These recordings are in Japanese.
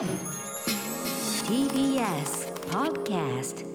TBS Podcast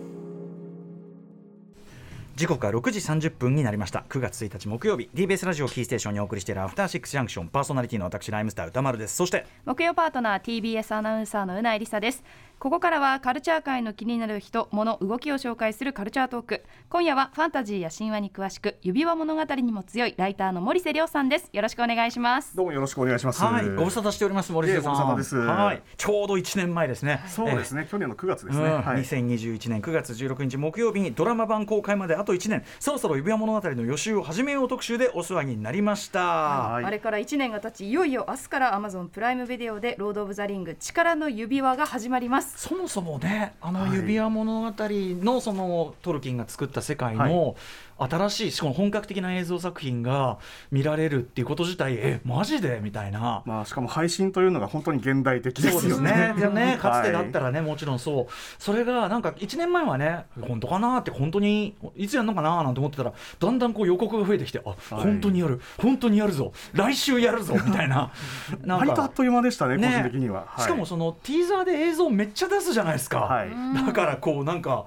時刻は6時30分になりました。9月1日木曜日。TBS ラジオキーステーションにお送りしているアフターシックスジャンクション。パーソナリティの私ライムスター歌丸です。そして木曜パートナー TBS アナウンサーのうないりさですここからはカルチャー界の気になる人物動きを紹介するカルチャートーク。今夜はファンタジーや神話に詳しく指輪物語にも強いライターの森瀬亮さんです。よろしくお願いしますどうもよろしくお願いします。はいご無沙汰しております森瀬さん。いえご無沙汰です。はいちょうど1年前ですね。そうですね、去年の9月ですね。うんはい。2021年9月16日木曜日にドラマ版公開まであと1年。そろそろ指輪物語の予習を始めよう特集でお世話になりました、はい。あれから1年が経ちいよいよ明日から Amazon プライムビデオでロード・オブ・ザ・リング力の指輪が始まりますそもそもねあのはい。指輪物語のそのトルキンが作った世界の新しいしかも本格的な映像作品が見られるっていうこと自体えマジで？みたいな。まあしかも配信というのが本当に現代的でそうですすよね。ね。でね、かつてだったら。らね、もちろんそう。それがなんか1年前はね、本当かなって、本当にいつやるのかななんて思ってたら、だんだんこう予告が増えてきて、あ、本当にやる、本当にやるぞ、来週やるぞみたいな。な ん割とあっという間でしたね、個人的には。はいしかもそのティーザーで映像めっちゃ出すじゃないですか。はい。だからこうなんか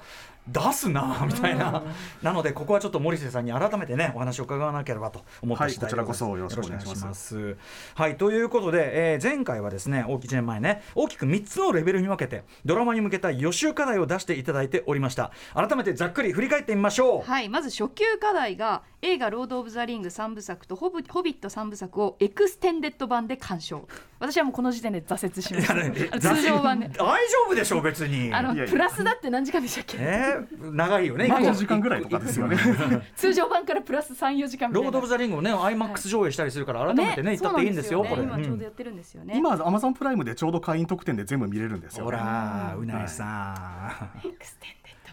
出すなみたいな、なのでここはちょっと森瀬さんに改めてねお話を伺わなければと思った次第でございます、はいこちらこそよろしくお願いします。はいということで、えー前回はですね大き1年前ね大きく3つのレベルに分けてドラマに向けた予習課題を出していただいておりました。改めてざっくり振り返ってみましょう。はいまず初級課題が映画「ロード・オブ・ザ・リング」3部作とホブ「ホビット」3部作をエクステンデッド版で鑑賞。私はもうこの時点で挫折しました。通常版で。大丈夫でしょう別に。あのいやいや。プラスだって何時間でしたっけ？えー長いよね。まあ一個5時間ぐらいとかですよね。通常版からプラス34時間ロード・オブ・ザ・リングをね IMAX ス上映したりするから改めてね言ったっていいんですよこれ、今ちょううん。どやってるんですよね、今、アマゾンプライムでちょうど会員特典で全部見れるんですよ。ほらうなえさん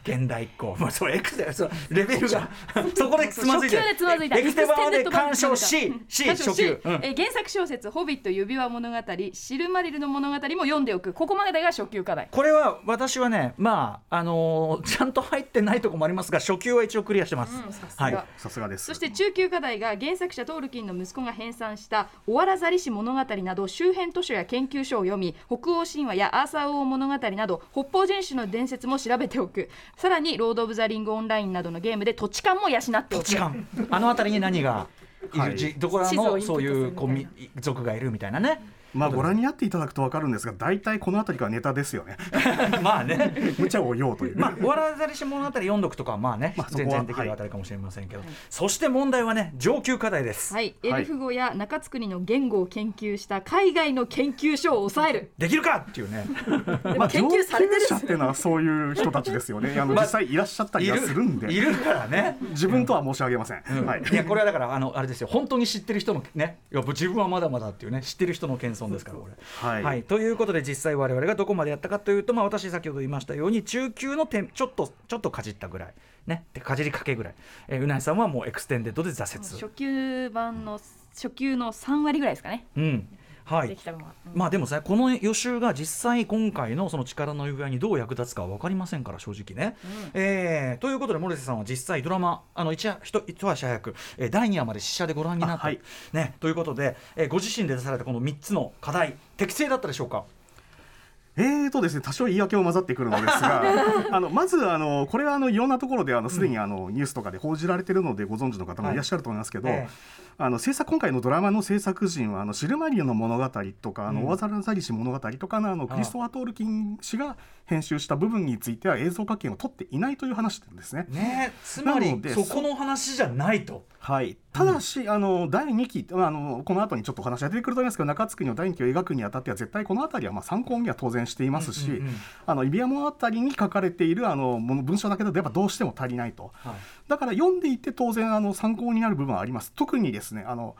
現代っ子、まあ、そうエクセそうレベルが。そこでつまずいて初級でつまずいた。エクステ版で鑑賞し初級、うん。えー原作小説「ホビット指輪物語」「シルマリルの物語」も読んでおく。ここまでが初級課題。これは私はねまああのーちゃんと入ってないとこもありますが初級は一応クリアしてます、うんさすが。はい。さすがです。そして中級課題が原作者トールキンの息子が編纂した「オワラザリ氏物語」など周辺図書や研究書を読み北欧神話やアーサー王物語など北方人種の伝説も調べておくさらに「ロード・オブ・ザ・リング・オンライン」などのゲームで土地勘も養っておく。土地勘。あの辺りに何がいる、はい。じどこらのそういうこう族がいるみたいなねまあご覧になっていただくとわかるんですが、大体この辺りからネタですよね。まあね。無茶を言おうという。まあ、おわらざりし物語読んどくとかはまあね、まあそこは全然できるあたりかもしれませんけど、そして問題はね上級課題です、はい、エルフ語や中津国の言語を研究した海外の研究所を抑える。できるかっていうね。まあ、研究されてる者っていうのはそういう人たちですよね。あのまあ実際いらっしゃったりはするんで、いるからね。自分とは申し上げません。はい。いやこれはだからあのあれですよ。本当に知ってる人のねいや自分はまだまだっていうね知ってる人の謙遜ですか。らこれ。はい。ということで実際我々がどこまでやったかというと、まあ、私先ほど言いましたように中級の点ちょっとちょっとかじったぐらい。ね。でかじりかけぐらい、えーうなぎさんはもうエクステンデッドで挫折。初級版の初級の3割ぐらいですかね。うんはい。できたのは、うん。まあでもさこの予習が実際今回のその力の指輪にどう役立つかは分かりませんから正直ね。えーということで森瀬さんは実際ドラマあの一夜一一足早く、えー第2話まで試写でご覧になった、あはい。ね、ということで、えーご自身で出されたこの3つの課題適正だったでしょうか？えーとですね、多少言い訳も混ざってくるのですが あのまずあのこれはあのいろんなところであのすでにあの、ニュースとかで報じられているのでご存知の方もい。らっしゃると思いますけど、はいえあの制作今回のドラマの制作陣はあのシルマリオの物語とかあの、うん。オワザラザリシ物語とかのあのクリストワー・トールキン氏が編集した部分については映像化権を取っていないという話なんですね。ねつまりそこの話じゃないと。はい、ただし、あの第2期、まあ、あのこの後にちょっとお話が出てくると思いますけど中津国の第2期を描くにあたっては絶対この辺りはまあ参考には当然していますし、うんうんうん。あの指輪物語に書かれているあのもの文章だけだとやっぱどうしても足りないと。はいだから読んでいて当然あの参考になる部分はあります。特にですねあの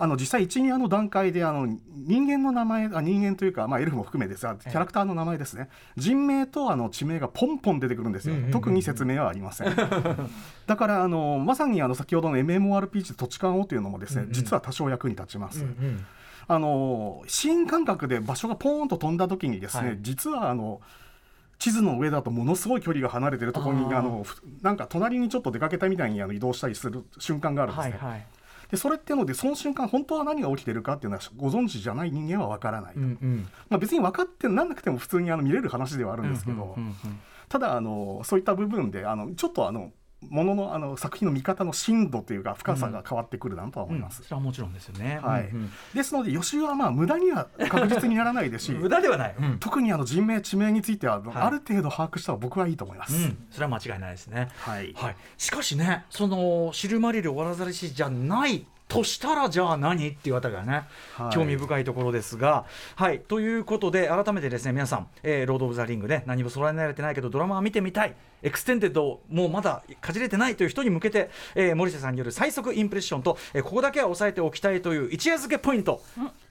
あの実際1、2話の段階であの人間の名前あ人間というか、まあ、エルフも含めですがキャラクターの名前ですね。人名とあの地名がポンポン出てくるんですよ、特に説明はありません。だからあのまさにあの先ほどの MMORPG 土地勘をというのもですね、うんうん。実は多少役に立ちます、うんうん。あの新感覚で場所がポーンと飛んだ時にですね、はい。実はあの地図の上だとものすごい距離が離れてるところにあのふなんか隣にちょっと出かけたみたいにあの移動したりする瞬間があるんですね。はいはい。でそれっていうのでその瞬間本当は何が起きてるかっていうのはご存知じゃない人間は分からない、うんうん。まあ、別に分かってなんなくても普通にあの見れる話ではあるんですけど、ただあのそういった部分であのちょっとあのもののあの作品の見方の深度というか深さが変わってくるなとは思います。それはもちろんですよね。はいですので予習はまあ無駄には確実にならないですし無駄ではない。うん特にあの人名地名については、はいある程度把握したら僕はいいと思います。うん、それは間違いないですね。はいはい、しかしね、そのシルマリルオラザリシじゃないとしたらじゃあ何？っていうあたりがね、はい。興味深いところですが、はい。ということで改めてですね皆さん、えーロード・オブ・ザ・リングで何も揃えられてないけどドラマは見てみたい。エクステンデッドをもうまだかじれてないという人に向けて、えー森瀬さんによる最速インプレッションと、えーここだけは押さえておきたいという一夜漬けポイント、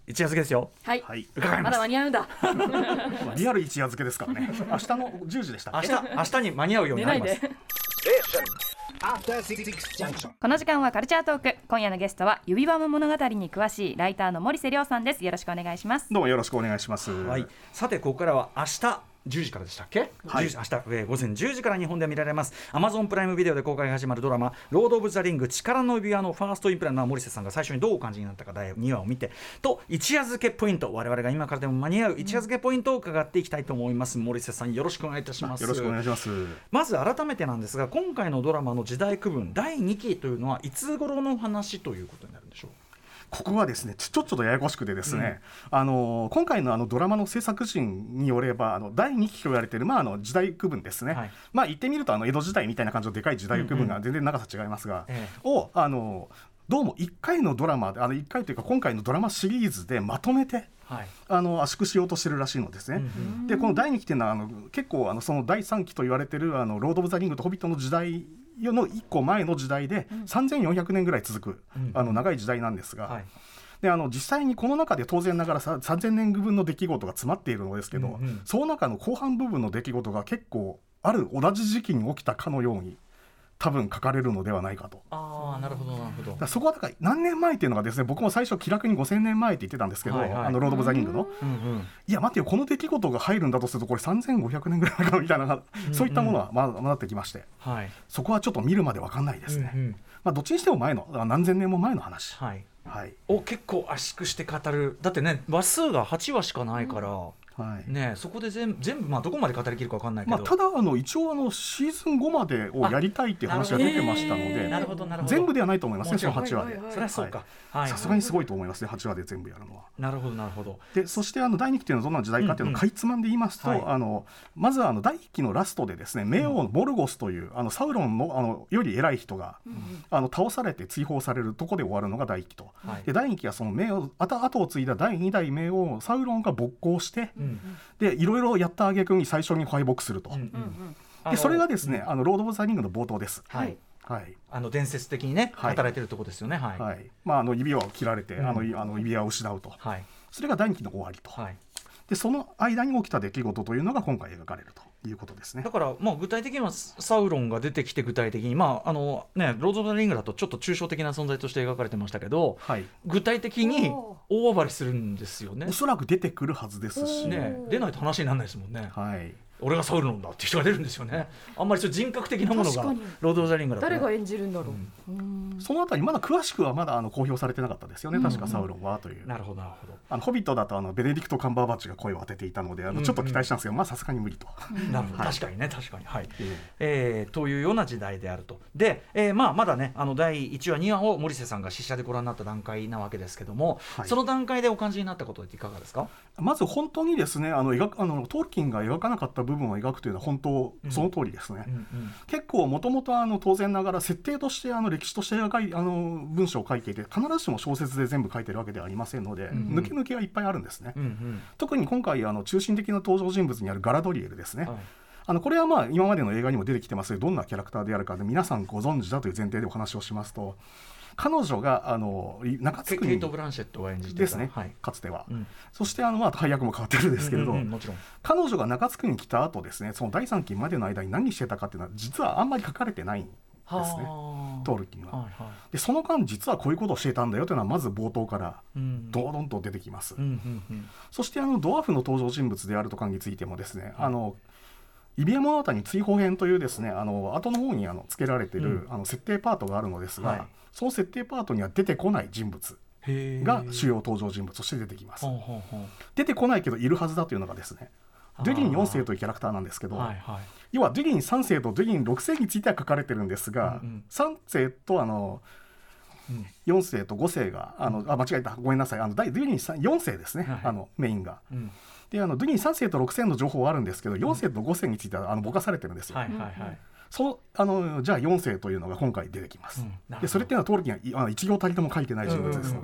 一夜漬けですよ。はい、はい。伺いまだ間に合うんだ。まあリアル一夜漬けですからね。明日の10時でした。明日明日に間に合うようになります。この時間はカルチャートーク。今夜のゲストは指輪物語に詳しいライターの森瀬亮さんです。よろしくお願いします。どうもよろしくお願いします。はい、さてここからは明日10時からでしたっけ、はい。10時明日、えー午前10時から日本で見られます。Amazon プライムビデオで公開が始まるドラマ「ロード・オブ・ザ・リング力の指輪」のファーストインプレーの森瀬さんが最初にどうお感じになったか第2話を見て。と一夜漬けポイント我々が今からでも間に合う一夜漬けポイントを伺っていきたいと思います、森瀬さんよろしくお願いいたします。よろしくお願いします。まず改めてなんですが今回のドラマの時代区分第2期というのはいつ頃の話ということになるんでしょう？ここはですねちょちょっとややこしくてですね、あの今回のあのドラマの制作陣によればあの第2期と言われている、まあ、あの時代区分ですね、はい。まあ言ってみるとあの江戸時代みたいな感じのでかい時代区分が全然長さ違いますが、ええ。をあのどうも1回のドラマであの1回というか今回のドラマシリーズでまとめてはい。あの圧縮しようとしてるらしいのですね。でこの第2期っていうのはあの結構あのその第3期と言われてるあのロード・オブ・ザ・リングとホビットの時代の1個前の時代で3400年ぐらい続く、うん。あの長い時代なんですが、はい。であの実際にこの中で当然ながらさ3000年分の出来事が詰まっているのですけど、うんうん。その中の後半部分の出来事が結構ある同じ時期に起きたかのように多分書かれるのではないかと。ああなるほどなるほど。そこはだから何年前っていうのがですね僕も最初気楽に5000年前って言ってたんですけど、はいはい。あのロード・オブ・ザ・リングの。うんうんいや待てよこの出来事が入るんだとするとこれ3500年ぐらいかなみたいなそういったものはまだまだってきまして。はい。そこはちょっと見るまで分かんないですね、うんうん。まあ、どっちにしても前のあ何千年も前の話。はい。はい、を結構圧縮して語る。だってね話数が8話しかないから、はい。ねそこで全全部まあどこまで語りきるか分かんないけど、まあ、ただあの一応あのシーズン5までをやりたいっていう話が出てましたのでなるほどなるほど。全部ではないと思いますねそのもちろん。8話で。はいはそうか、はい。さすがにすごいと思いますね8話で全部やるのは。なるほどなるほど。でそしてあの第2期っていうのはどんな時代かっていうのうんうんをかいつまんで言いますと、はい。あのまずはあの第1期のラストでですね冥王モルゴスというあのサウロンのあのより偉い人が、あの倒されて追放されるとこで終わるのが第1期と。はい。で第2期はその冥王後後を継いだ第2代冥王サウロンが勃興して、うんでいろいろやった挙句に最初に敗北すると。うん。うんあのでそれがですね、あのロード・オブ・ザ・リングの冒頭です。はい。はい。あの伝説的にねはい。働いてるとこですよね。はい。はい。まあ、あの指輪を切られて、うん。あのいあの指輪を失うと、はい。それが第2期の終わりと、はい。でその間に起きた出来事というのが今回描かれるということですねだ。から、まあ、具体的にはサウロンが出てきて具体的に、まああのね、ロード・オブ・ザ・リングだとちょっと抽象的な存在として描かれてましたけどはい、具体的に大暴れするんですよねお。そらく出てくるはずですし、ね出ないと話にならないですもんね。はい、俺がサウロンだって人が出るんですよね。あんまりちょっと人格的なものがロード・オブ・ザ・リングだとね、誰が演じるんだろう、うん。そのあたりまだ詳しくはまだあの公表されてなかったですよね、確かサウロンはという。なるほどなるほど。あのホビットだとあのベネディクト・カンバーバッチが声を当てていたのであうんうん。のちょっと期待したんですけど、まあさすがに無理と。なるほど、はい。確かにね確かに。はい。ええ。ーというような時代であると。で、えーまあ、まだねあの第1話2話を森瀬さんが試写でご覧になった段階なわけですけども、はい。その段階でお感じになったことっていかがですか？えまず本当にですねあの描くあのトールキンが描かなかった部分を描くというのは本当その通りですね。うんうん結構もともと当然ながら設定としてあの歴史として描いあの文章を書いていて必ずしも小説で全部書いてるわけではありませんので、うんうん抜け抜けはいっぱいあるんですね。うんうん特に今回あの中心的な登場人物にあるガラドリエルですね。はいあのこれはまあ今までの映画にも出てきてますどんなキャラクターであるかで皆さんご存知だという前提でお話をしますと彼女があの中津区にケケイト・ブランシェットが演じてた。ですね、はい。かつては、うん。そしてあのまあ配役も変わってるんですけれど、うんうんうんもちろん。彼女が中津区に来た後ですねその第3期までの間に何してたかっていうのは実はあんまり書かれてないんですね。はあ。トールキンは。はいはい。でその間実はこういうことをしていたんだよというのはまず冒頭からうんドドンと出てきます。うんうんうん。そしてあのドワーフの登場人物であるとかについてもですね、あの指輪物語追放編というですねあの後の方にあの付けられている、あの設定パートがあるのですが、はいその設定パートには出てこない人物が主要登場人物として出てきます。出てこないけどいるはずだというのがですねデュリン4世というキャラクターなんですけど、はいはい。要はデュリン3世とデュリン6世については書かれてるんですが、うんうん。3世とあのうん。4世と5世があのあ間違えた。ごめんなさい。あの第デュリン4世ですね、はいあのメインが。うん。であのデュリン3世と6世の情報はあるんですけど4世と5世についてはあのぼかされてるんですよ。はいはいはいそのあのじゃあ4世というのが今回出てきます。うんでそれっていうのはトールキンがいあの一行たりとも書いてない人物ですの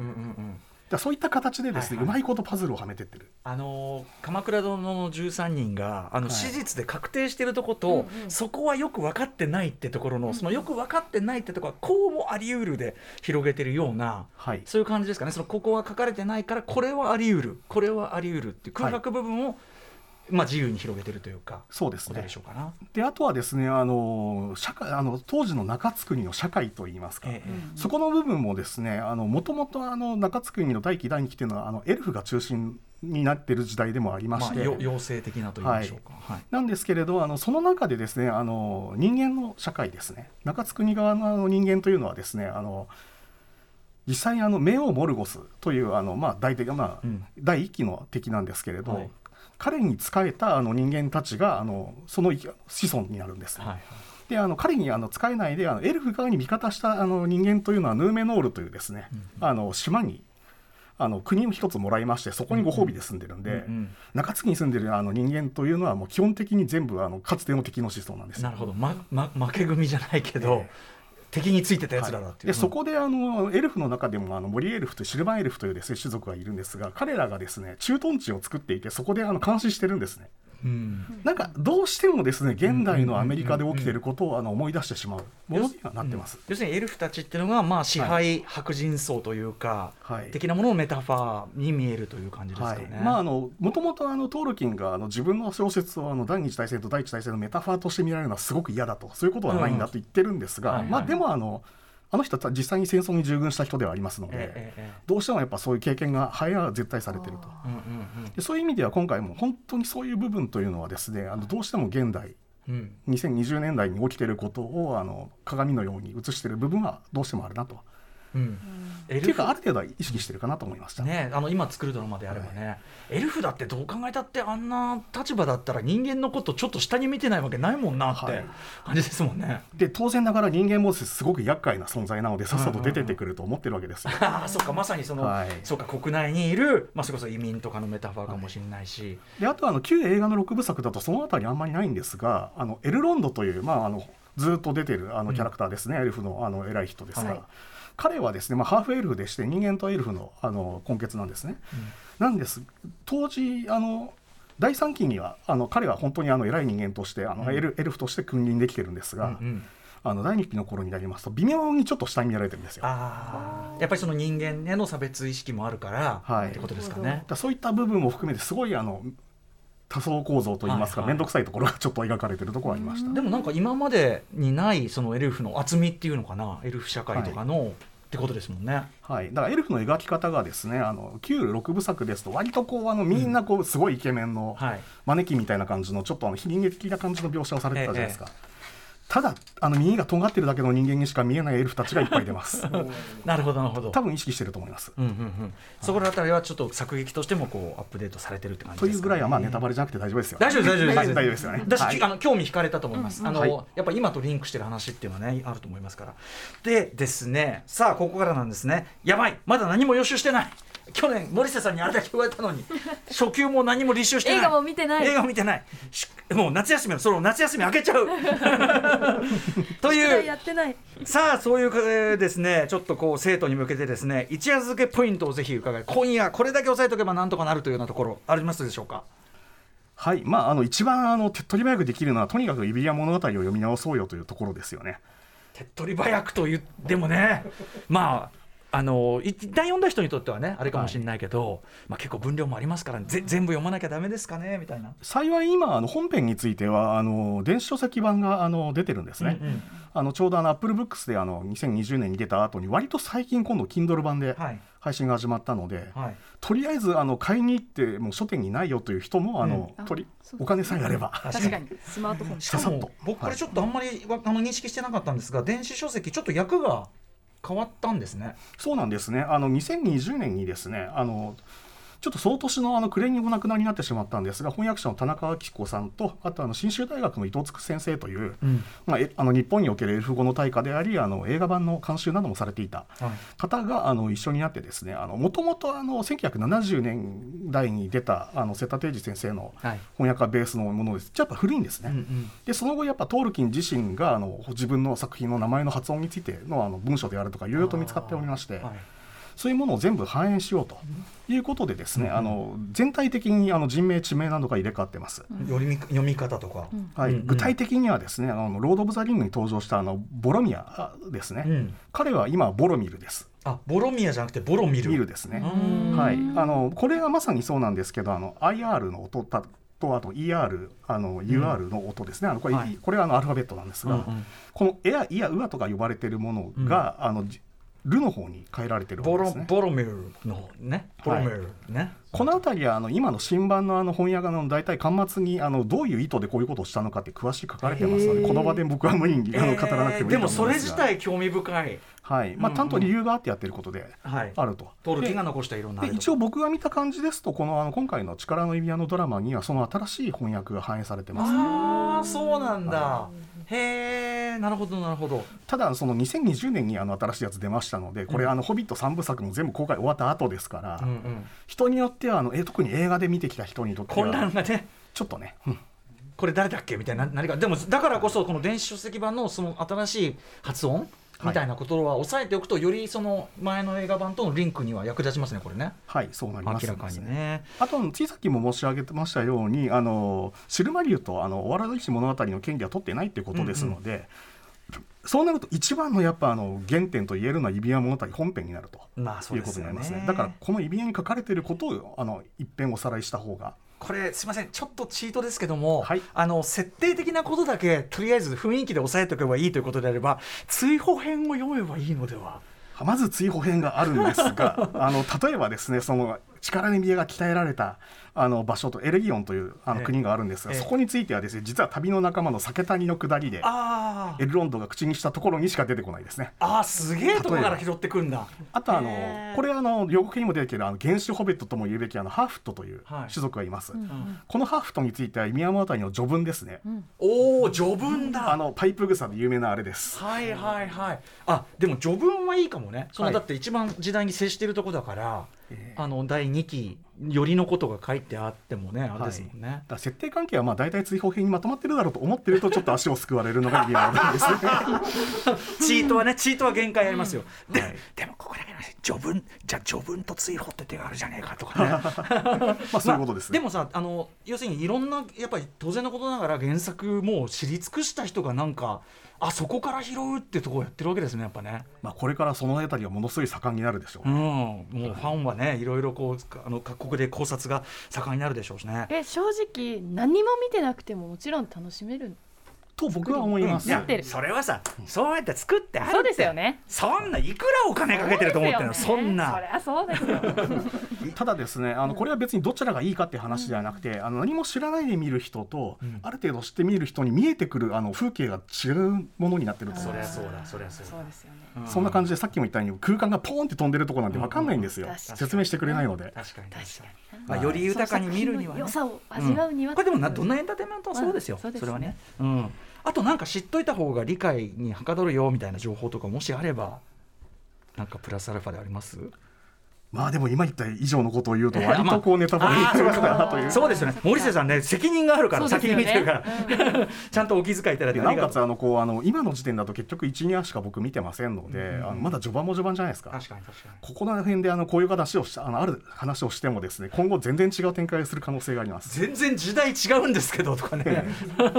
で、そういった形でですね、うまいことパズルをはめてってる。あのー鎌倉殿の13人があのはい。史実で確定してるとこと、そこはよく分かってないってところの、そのよく分かってないってところはこうもあり得るで広げてるようなはい。そういう感じですかね。そのここは書かれてないからこれはあり得る。これはあり得るっていう空白部分を、まあ、自由に広げてるというかそうですね。でしょうかな。であとはですねあの社会あの当時の中津国の社会といいますか、ええそこの部分もですねもともと中津国の第一第二期っていうのはあのエルフが中心になってる時代でもありままあ、して、よ妖精的なと言いましょうか。はい。なんですけれどあのその中でですねあの人間の社会ですね中津国側のあの人間というのはですねあの実際にあのメオ・モルゴスというあの、まあ、大敵、まあうん。第一期の敵なんですけれど、はい彼に仕えたあの人間たちがあのその子孫になるんですね、はいであの彼にあの使えないであのエルフ側に味方したあの人間というのはヌーメノールというですね、あの島にあの国を一つもらいましてそこにご褒美で住んでるんで、うんうん中津に住んでるあの人間というのはもう基本的に全部あのかつての敵の子孫なんですよ。なるほど、まま、負け組じゃないけど、え敵についてたやつらだっていう、でそこであのエルフの中でもあの森エルフとシルバーエルフというです、ね、種族がいるんですが彼らがですね駐屯地を作っていてそこであの監視してるんですね。うん。なんかどうしてもですね現代のアメリカで起きていることをあの思い出してしまうものにはなってます、要するにエルフたちっていうのがまあ支配白人層というか、はい。的なもののメタファーに見えるという感じですかはね。い、まああのもともとあのトールキンがあの自分の小説をあの第二次大戦と第一次大戦のメタファーとして見られるのはすごく嫌だと。そういうことはないんだと言ってるんですが、まあでもあのあの人は実際に戦争に従軍した人ではありますので、どうしてもやっぱそういう経験が早は絶対されてると。でそういう意味では今回も本当にそういう部分というのはですねあのどうしても現代うんうん2020年代に起きていることをあの鏡のように映している部分はどうしてもあるなと。うん。エっていうかあフる程度は意識してるかなと思いました。ね、あの今作るドラマであればね、エルフだってどう考えたってあんな立場だったら人間のことちょっと下に見てないわけないもんなってはい。感じですもんね。で当然ながら人間もすごく厄介な存在なのでさっさと出てってくると思ってるわけですよ。ああそうかまさにその、はい。そうか国内にいる、まあ、それこそ移民とかのメタファーかもしれないし、であとあの旧映画の6部作だとそのあたりあんまりないんですがあのエルロンドという、まあ、あのずっと出てるあのキャラクターですね、エルフのあの偉い人ですが、はい彼はですね、まあ、ハーフエルフでして人間とエルフのあの根血なんですね。なんです。当時あの第3期にはあの彼は本当にあの偉い人間としてあの、エルエルフとして君臨できてるんですが、うんうん。あの第2期の頃になりますと微妙にちょっと下に見られてるんですよ。やっぱりその人間への差別意識もあるから、はい。ってことですかね。そういった部分も含めてすごいあの多層構造といいますかはいはい。面倒、くさいところがちょっと描かれてるところがありました。でもなんか今までにないそのエルフの厚みっていうのかなエルフ社会とかの、ってことですもんね。はい、だからエルフの描き方がですねあの旧6部作ですと割とこうあのみんなこうすごいイケメンのはい。招きみたいな感じのちょっとあの非人間的な感じの描写をされてたじゃないですか。ただあの耳が尖ってるだけの人間にしか見えないエルフたちがいっぱい出ます。なるほどなるほど。多分意識してると思います。うんうんうん、そこら辺りはちょっと作劇としてもこうアップデートされてるって感じというですか、ね、ぐらいはまあネタバレじゃなくて大丈夫ですよ。大丈夫です大丈夫大丈夫ですよね。だし、はい。あの興味惹かれたと思います、あのはい。やっぱ今とリンクしてる話っていうのはねあると思いますから。でですねさあここからなんですね。やばい。まだ何も予習してない去年森瀬さんにあれだけ言われたのに 初級も何も履修してない。映画も見てない。映画も見てない。しもう夏休みのその夏休み明けちゃう。というやってない。さあそういうえーですねちょっとこう生徒に向けてですね一夜漬けポイントをぜひ伺い今夜これだけ押さえとけばなんとかなるというようなところありますでしょうか？はい、まああの一番あの手っ取り早くできるのはとにかくイビリア物語を読み直そうよというところですよね。手っ取り早くと言ってもね。まああの一旦読んだ人にとってはねあれかもしれないけど、まあ、結構分量もありますから、ぜ全部読まなきゃダメですかねみたいな。幸い今あの本編についてはあの電子書籍版があの出てるんですね。うんうん。あのちょうどあの Apple Books であの2020年に出た後に割と最近今度 Kindle 版ではい。配信が始まったので、はい、とりあえずあの買いに行ってもう書店にないよという人もあの、うん。とりお金さえあれば。確かに。スマートフォン。しかも僕これちょっとあんまりわあの認識してなかったんですが電子書籍ちょっと役が変わったんですね。そうなんですね。あの2020年にですね、あのちょっとその年のあの暮れにお亡くなりになってしまったんですが、翻訳者の田中明子さんと、あとあの信州大学の伊藤津先生という、うん。まあえあの日本におけるエルフ語の大家であり、あの映画版の監修などもされていたはい。方があの一緒になってですね、あのもともとあの1970年代に出たあの瀬田定治先生のはい。翻訳がベースのものです。じゃあやっぱ古いんですね。うんうん。でその後やっぱトールキン自身があの自分の作品の名前の発音についてのあの文章であるとかいろいろと見つかっておりまして、はいそういうものを全部反映しようということでですね、うん。あの全体的にあの人名地名などが入れ替わってます。読み読み方とか。はい。うんうん。具体的にはですねあのロード・オブ・ザ・リングに登場したあのボロミアですね、うん。彼は今ボロミルです。あボロミアじゃなくてボロミル。ミルですね、うん。はい、あのこれはまさにそうなんですけどあの IR の音たとあと ER あの UR の音ですね、あのこれ,、はい。これはあのアルファベットなんですが、うんうん。このエアイヤウアとか呼ばれているものが、あのじルの方に変えられてるわボロけですね。ボロミルのね。ボロミルね。この辺りはあの今の新版のあの翻訳の大体巻末にあのどういう意図でこういうことをしたのかって詳しく書かれてますのでこの場で僕は無理にあの語らなくてもいいと思うんでもそれ自体興味深い。はいまあ、ちゃんと理由があってやってることではい。あると。トールが残したいろんな一応僕が見た感じですとこのあの今回の「力の指輪」のドラマにはその新しい翻訳が反映されてます。ああそうなんだ。へえなるほどなるほど。ただその2020年にあの新しいやつ出ましたのでこれ、うんあの「ホビット」3部作も全部公開終わった後ですから、うんうん。人によってはあのえ特に映画で見てきた人にとって混乱はがね。ちょっとね、うんこれ誰だっけ？みたいな何かでもだからこそこの電子書籍版のその新しい発音みたいなことは押さえておくとよりその前の映画版とのリンクには役立ちますねこれね。はいそうなります明らかにね。あとついさっきも申し上げてましたようにあのシルマリュウとあのお笑い師物語の権利は取ってないっていうことですので、そうなると一番のやっぱあの原点と言えるのは指輪物語本編になるとまあそいううですよねことになりますね。だからこの指輪に書かれていることをあの一遍おさらいした方がこれすみませんちょっとチートですけども、はい。あの設定的なことだけとりあえず雰囲気で押さえておけばいいということであれば追放編を読めばいいのでは？まず追放編があるんですが あの例えばですねその力の指輪が鍛えられたあの場所とエレギオンというあのええ。国があるんですが、ええ。そこについてはですね実は旅の仲間の酒谷の下りであエルロンドが口にしたところにしか出てこないですね。ああすげえとこから拾ってくんだ。あとあのこれあの予告にも出てきるあの原始ホビットとも言うべきあのハーフットというはい。種族がいます、んこのハーフットについては宮本の序文ですね、おお序文だ。あのパイプ草で有名なあれです。はいはいはい。あでも序文はいいかもね。その、はい。だって一番時代に接しているとこだから、ええ。あの第2期よりのことが書いてあってもねあれですもんね、だから設定関係はまあ大体追放編にまとまってるだろうと思ってるとちょっと足をすくわれるのが宮本です ね。チートはねチートは限界ありますよ、ではい。でもここだけの話序文。じゃあ序文と追放って手があるじゃねえかとかね。まあそういうことですね、でもさあの要するにいろんなやっぱり当然のことながら原作もう知り尽くした人がなんかあそこから拾うってとこをやってるわけですねやっぱね。まあこれからその辺りはものすごい盛んになるでしょう、うん、もうファンはねいろいろこうあの各国で考察が盛んになるでしょうしね。え正直何も見てなくてももちろん楽しめると僕は思います、いやなってるそれはさそうやって作ってあるって。そうですよね。そんないくらお金かけてると思ってるのそ,、んな。そりゃそうですよ。ただですねあのこれは別にどちらがいいかっていう話ではなくて、あの何も知らないで見る人と、ん。ある程度知って見る人に見えてくるあの風景が違うものになってると思そう。んですそうだそりゃそうだ。そうですよね。うん。そんな感じでさっきも言ったように空間がポーンって飛んでるところなんて分かんないんですよ、説明してくれないので、確かに確かに。確かに。まあ、より豊かに見るには、ね、良さを味わう。には、これでもなどんなエンターテインメントもそうですよ、うんそうですねれはね、うん、あとなんか知っといた方が理解にはかどるよみたいな情報とかもしあればなんかプラスアルファであります？まあでも今言った以上のことを言うと割とこうネタバレになるかなという。そうですよね。森瀬さんね責任があるから先に見てるから、ちゃんとお気遣いいただいてでなおかつあのこうあの今の時点だと結局12話しか僕見てませんので、あのまだ序盤も序盤じゃないですか。確かに確かに。ここら辺であのこういう話をしあのある話をしてもですね今後全然違う展開をする可能性があります。全然時代違うんですけどとかね。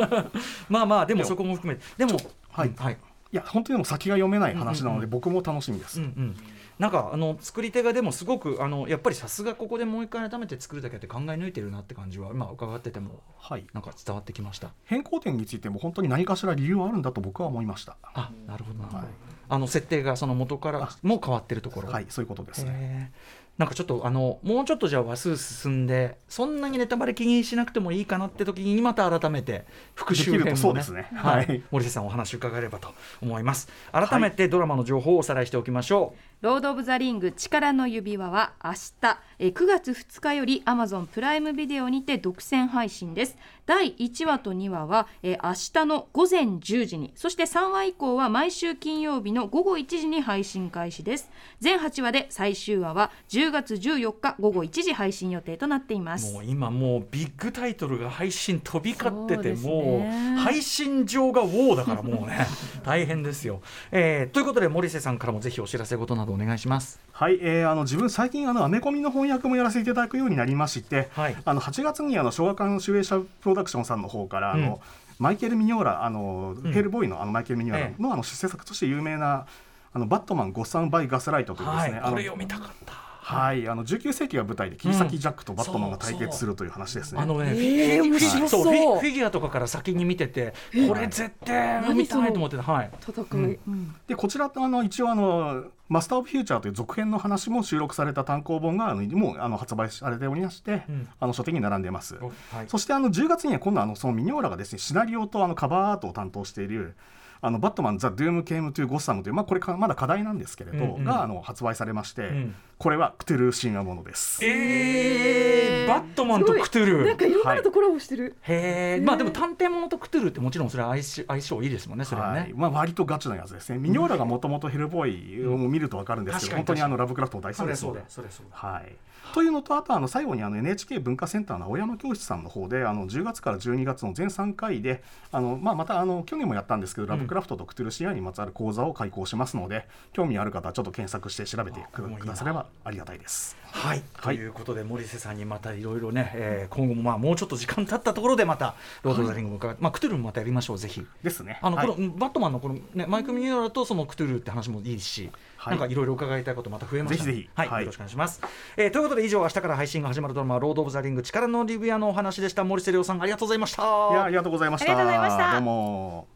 まあまあでもそこも含めて。でもはい。はい。いや本当にでも先が読めない話なので、うんうんうん。僕も楽しみです。うんうんなんかあの作り手がでもすごくあのやっぱりさすがここでもう一回改めて作るだけって考え抜いてるなって感じは今伺っててもはい。なんか伝わってきました？変更点についても本当に何かしら理由はあるんだと僕は思いました。あなるほどはいあの設定がその元からも変わってるところ。はい、そういうことですね。へなんかちょっとあのもうちょっとじゃあ話数進んでそんなにネタバレ気にしなくてもいいかなって時にまた改めて復習編も、ね、ね。ははい。い、森瀬さんお話伺えればと思います。改めてドラマの情報をおさらいしておきましょう、ロード・オブ・ザ・リング力の指輪は明日えー9月2日より Amazon プライムビデオにて独占配信です。第1話と2話は、えー明日の午前10時に。そして3話以降は毎週金曜日の午後1時に配信開始です。全8話で最終話は10月14日午後1時配信予定となっています。もう今もうビッグタイトルが配信飛び交ってて、そうね。もう配信上がウォーだからもうね。大変ですよ、えーということで森瀬さんからもぜひお知らせ事などお願いします。はい、えーあの自分最近あのアメコミの翻訳もやらせていただくようになりまして、はい。あの8月にあの小学館集英社プロダクションさんの方からあの、マイケル・ミニョーラあの、ん。ヘルボーイのあのマイケル・ミニョーラの,、あの出世作として有名なあのバットマン・ゴッサム・バイ・ガスライトというですね、あのはいこれ読みたかった。はい、あの19世紀が舞台で切り裂きジャックとバットマンが対決するという話ですね。あのね、えーフィギュア面白そう。フィギュアとかから先に見てて、これ絶対見たいと思ってた、はい、戦い、うん。うんでこちらあの一応あのマスター・オブ・フューチャーという続編の話も収録された単行本があのもうあの発売されておりまして、うんあの書店に並んでます。はいそしてあの10月には今度あのそのミニョーラがですねシナリオとあのカバーアートを担当しているあのバットマン・ザ・ドゥーム・ケーム・トゥ・ゴッサムという、まあ、これかまだ仮題なんですけれど、うんうん。があの発売されまして、ん。これはクトゥルー神話ものです。えー、バットマンとクトゥルー。なんかいろんなのとコラボしてる、へえまあでも探偵ものとクトゥルーってもちろんそれは相性相性いいですもんねそれはね、はい。まあ、割とガチなやつですね。ミニオーラがもともとヘルボーイを見ると分かるんですけど、うん。本当にあのラブクラフトも大好きですので。それそうだ。はい、というのとあとあの最後にあの NHK 文化センターの青山教室さんの方であの10月から12月の全3回であの、まあ、またあの去年もやったんですけど、ラブクラフトとクトゥルシアにまつわる講座を開講しますので興味ある方はちょっと検索して調べてくださればありがたいです。はい、はい。ということで森瀬さんにまたいろいろね、えー今後もまあもうちょっと時間経ったところでまたロード・ザ・リングも伺って、まあクトゥルーもまたやりましょうぜひ。ですね。あの、はい。このバットマンのこのねマイク・ミニオーラとそのクトゥルーって話もいいし、はい。なんかいろいろ伺いたいことまた増えました。ねぜひぜひ。はい、はい。よろしくお願いします、えーということで以上明日から配信が始まるドラマロード・オブ・ザ・リング力のリビアのお話でした。森瀬亮さんありがとうございました。いやありがとうございました。ありがとうございましたどうも。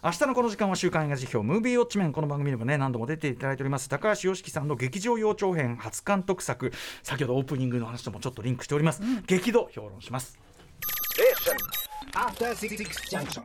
明日のこの時間は週刊映画辞表ムービーウォッチメンこの番組でもね何度も出ていただいております。高橋良樹さんの劇場幼長編初監督作。先ほどオープニングの話ともちょっとリンクしております、激怒評論します。After Six Junction.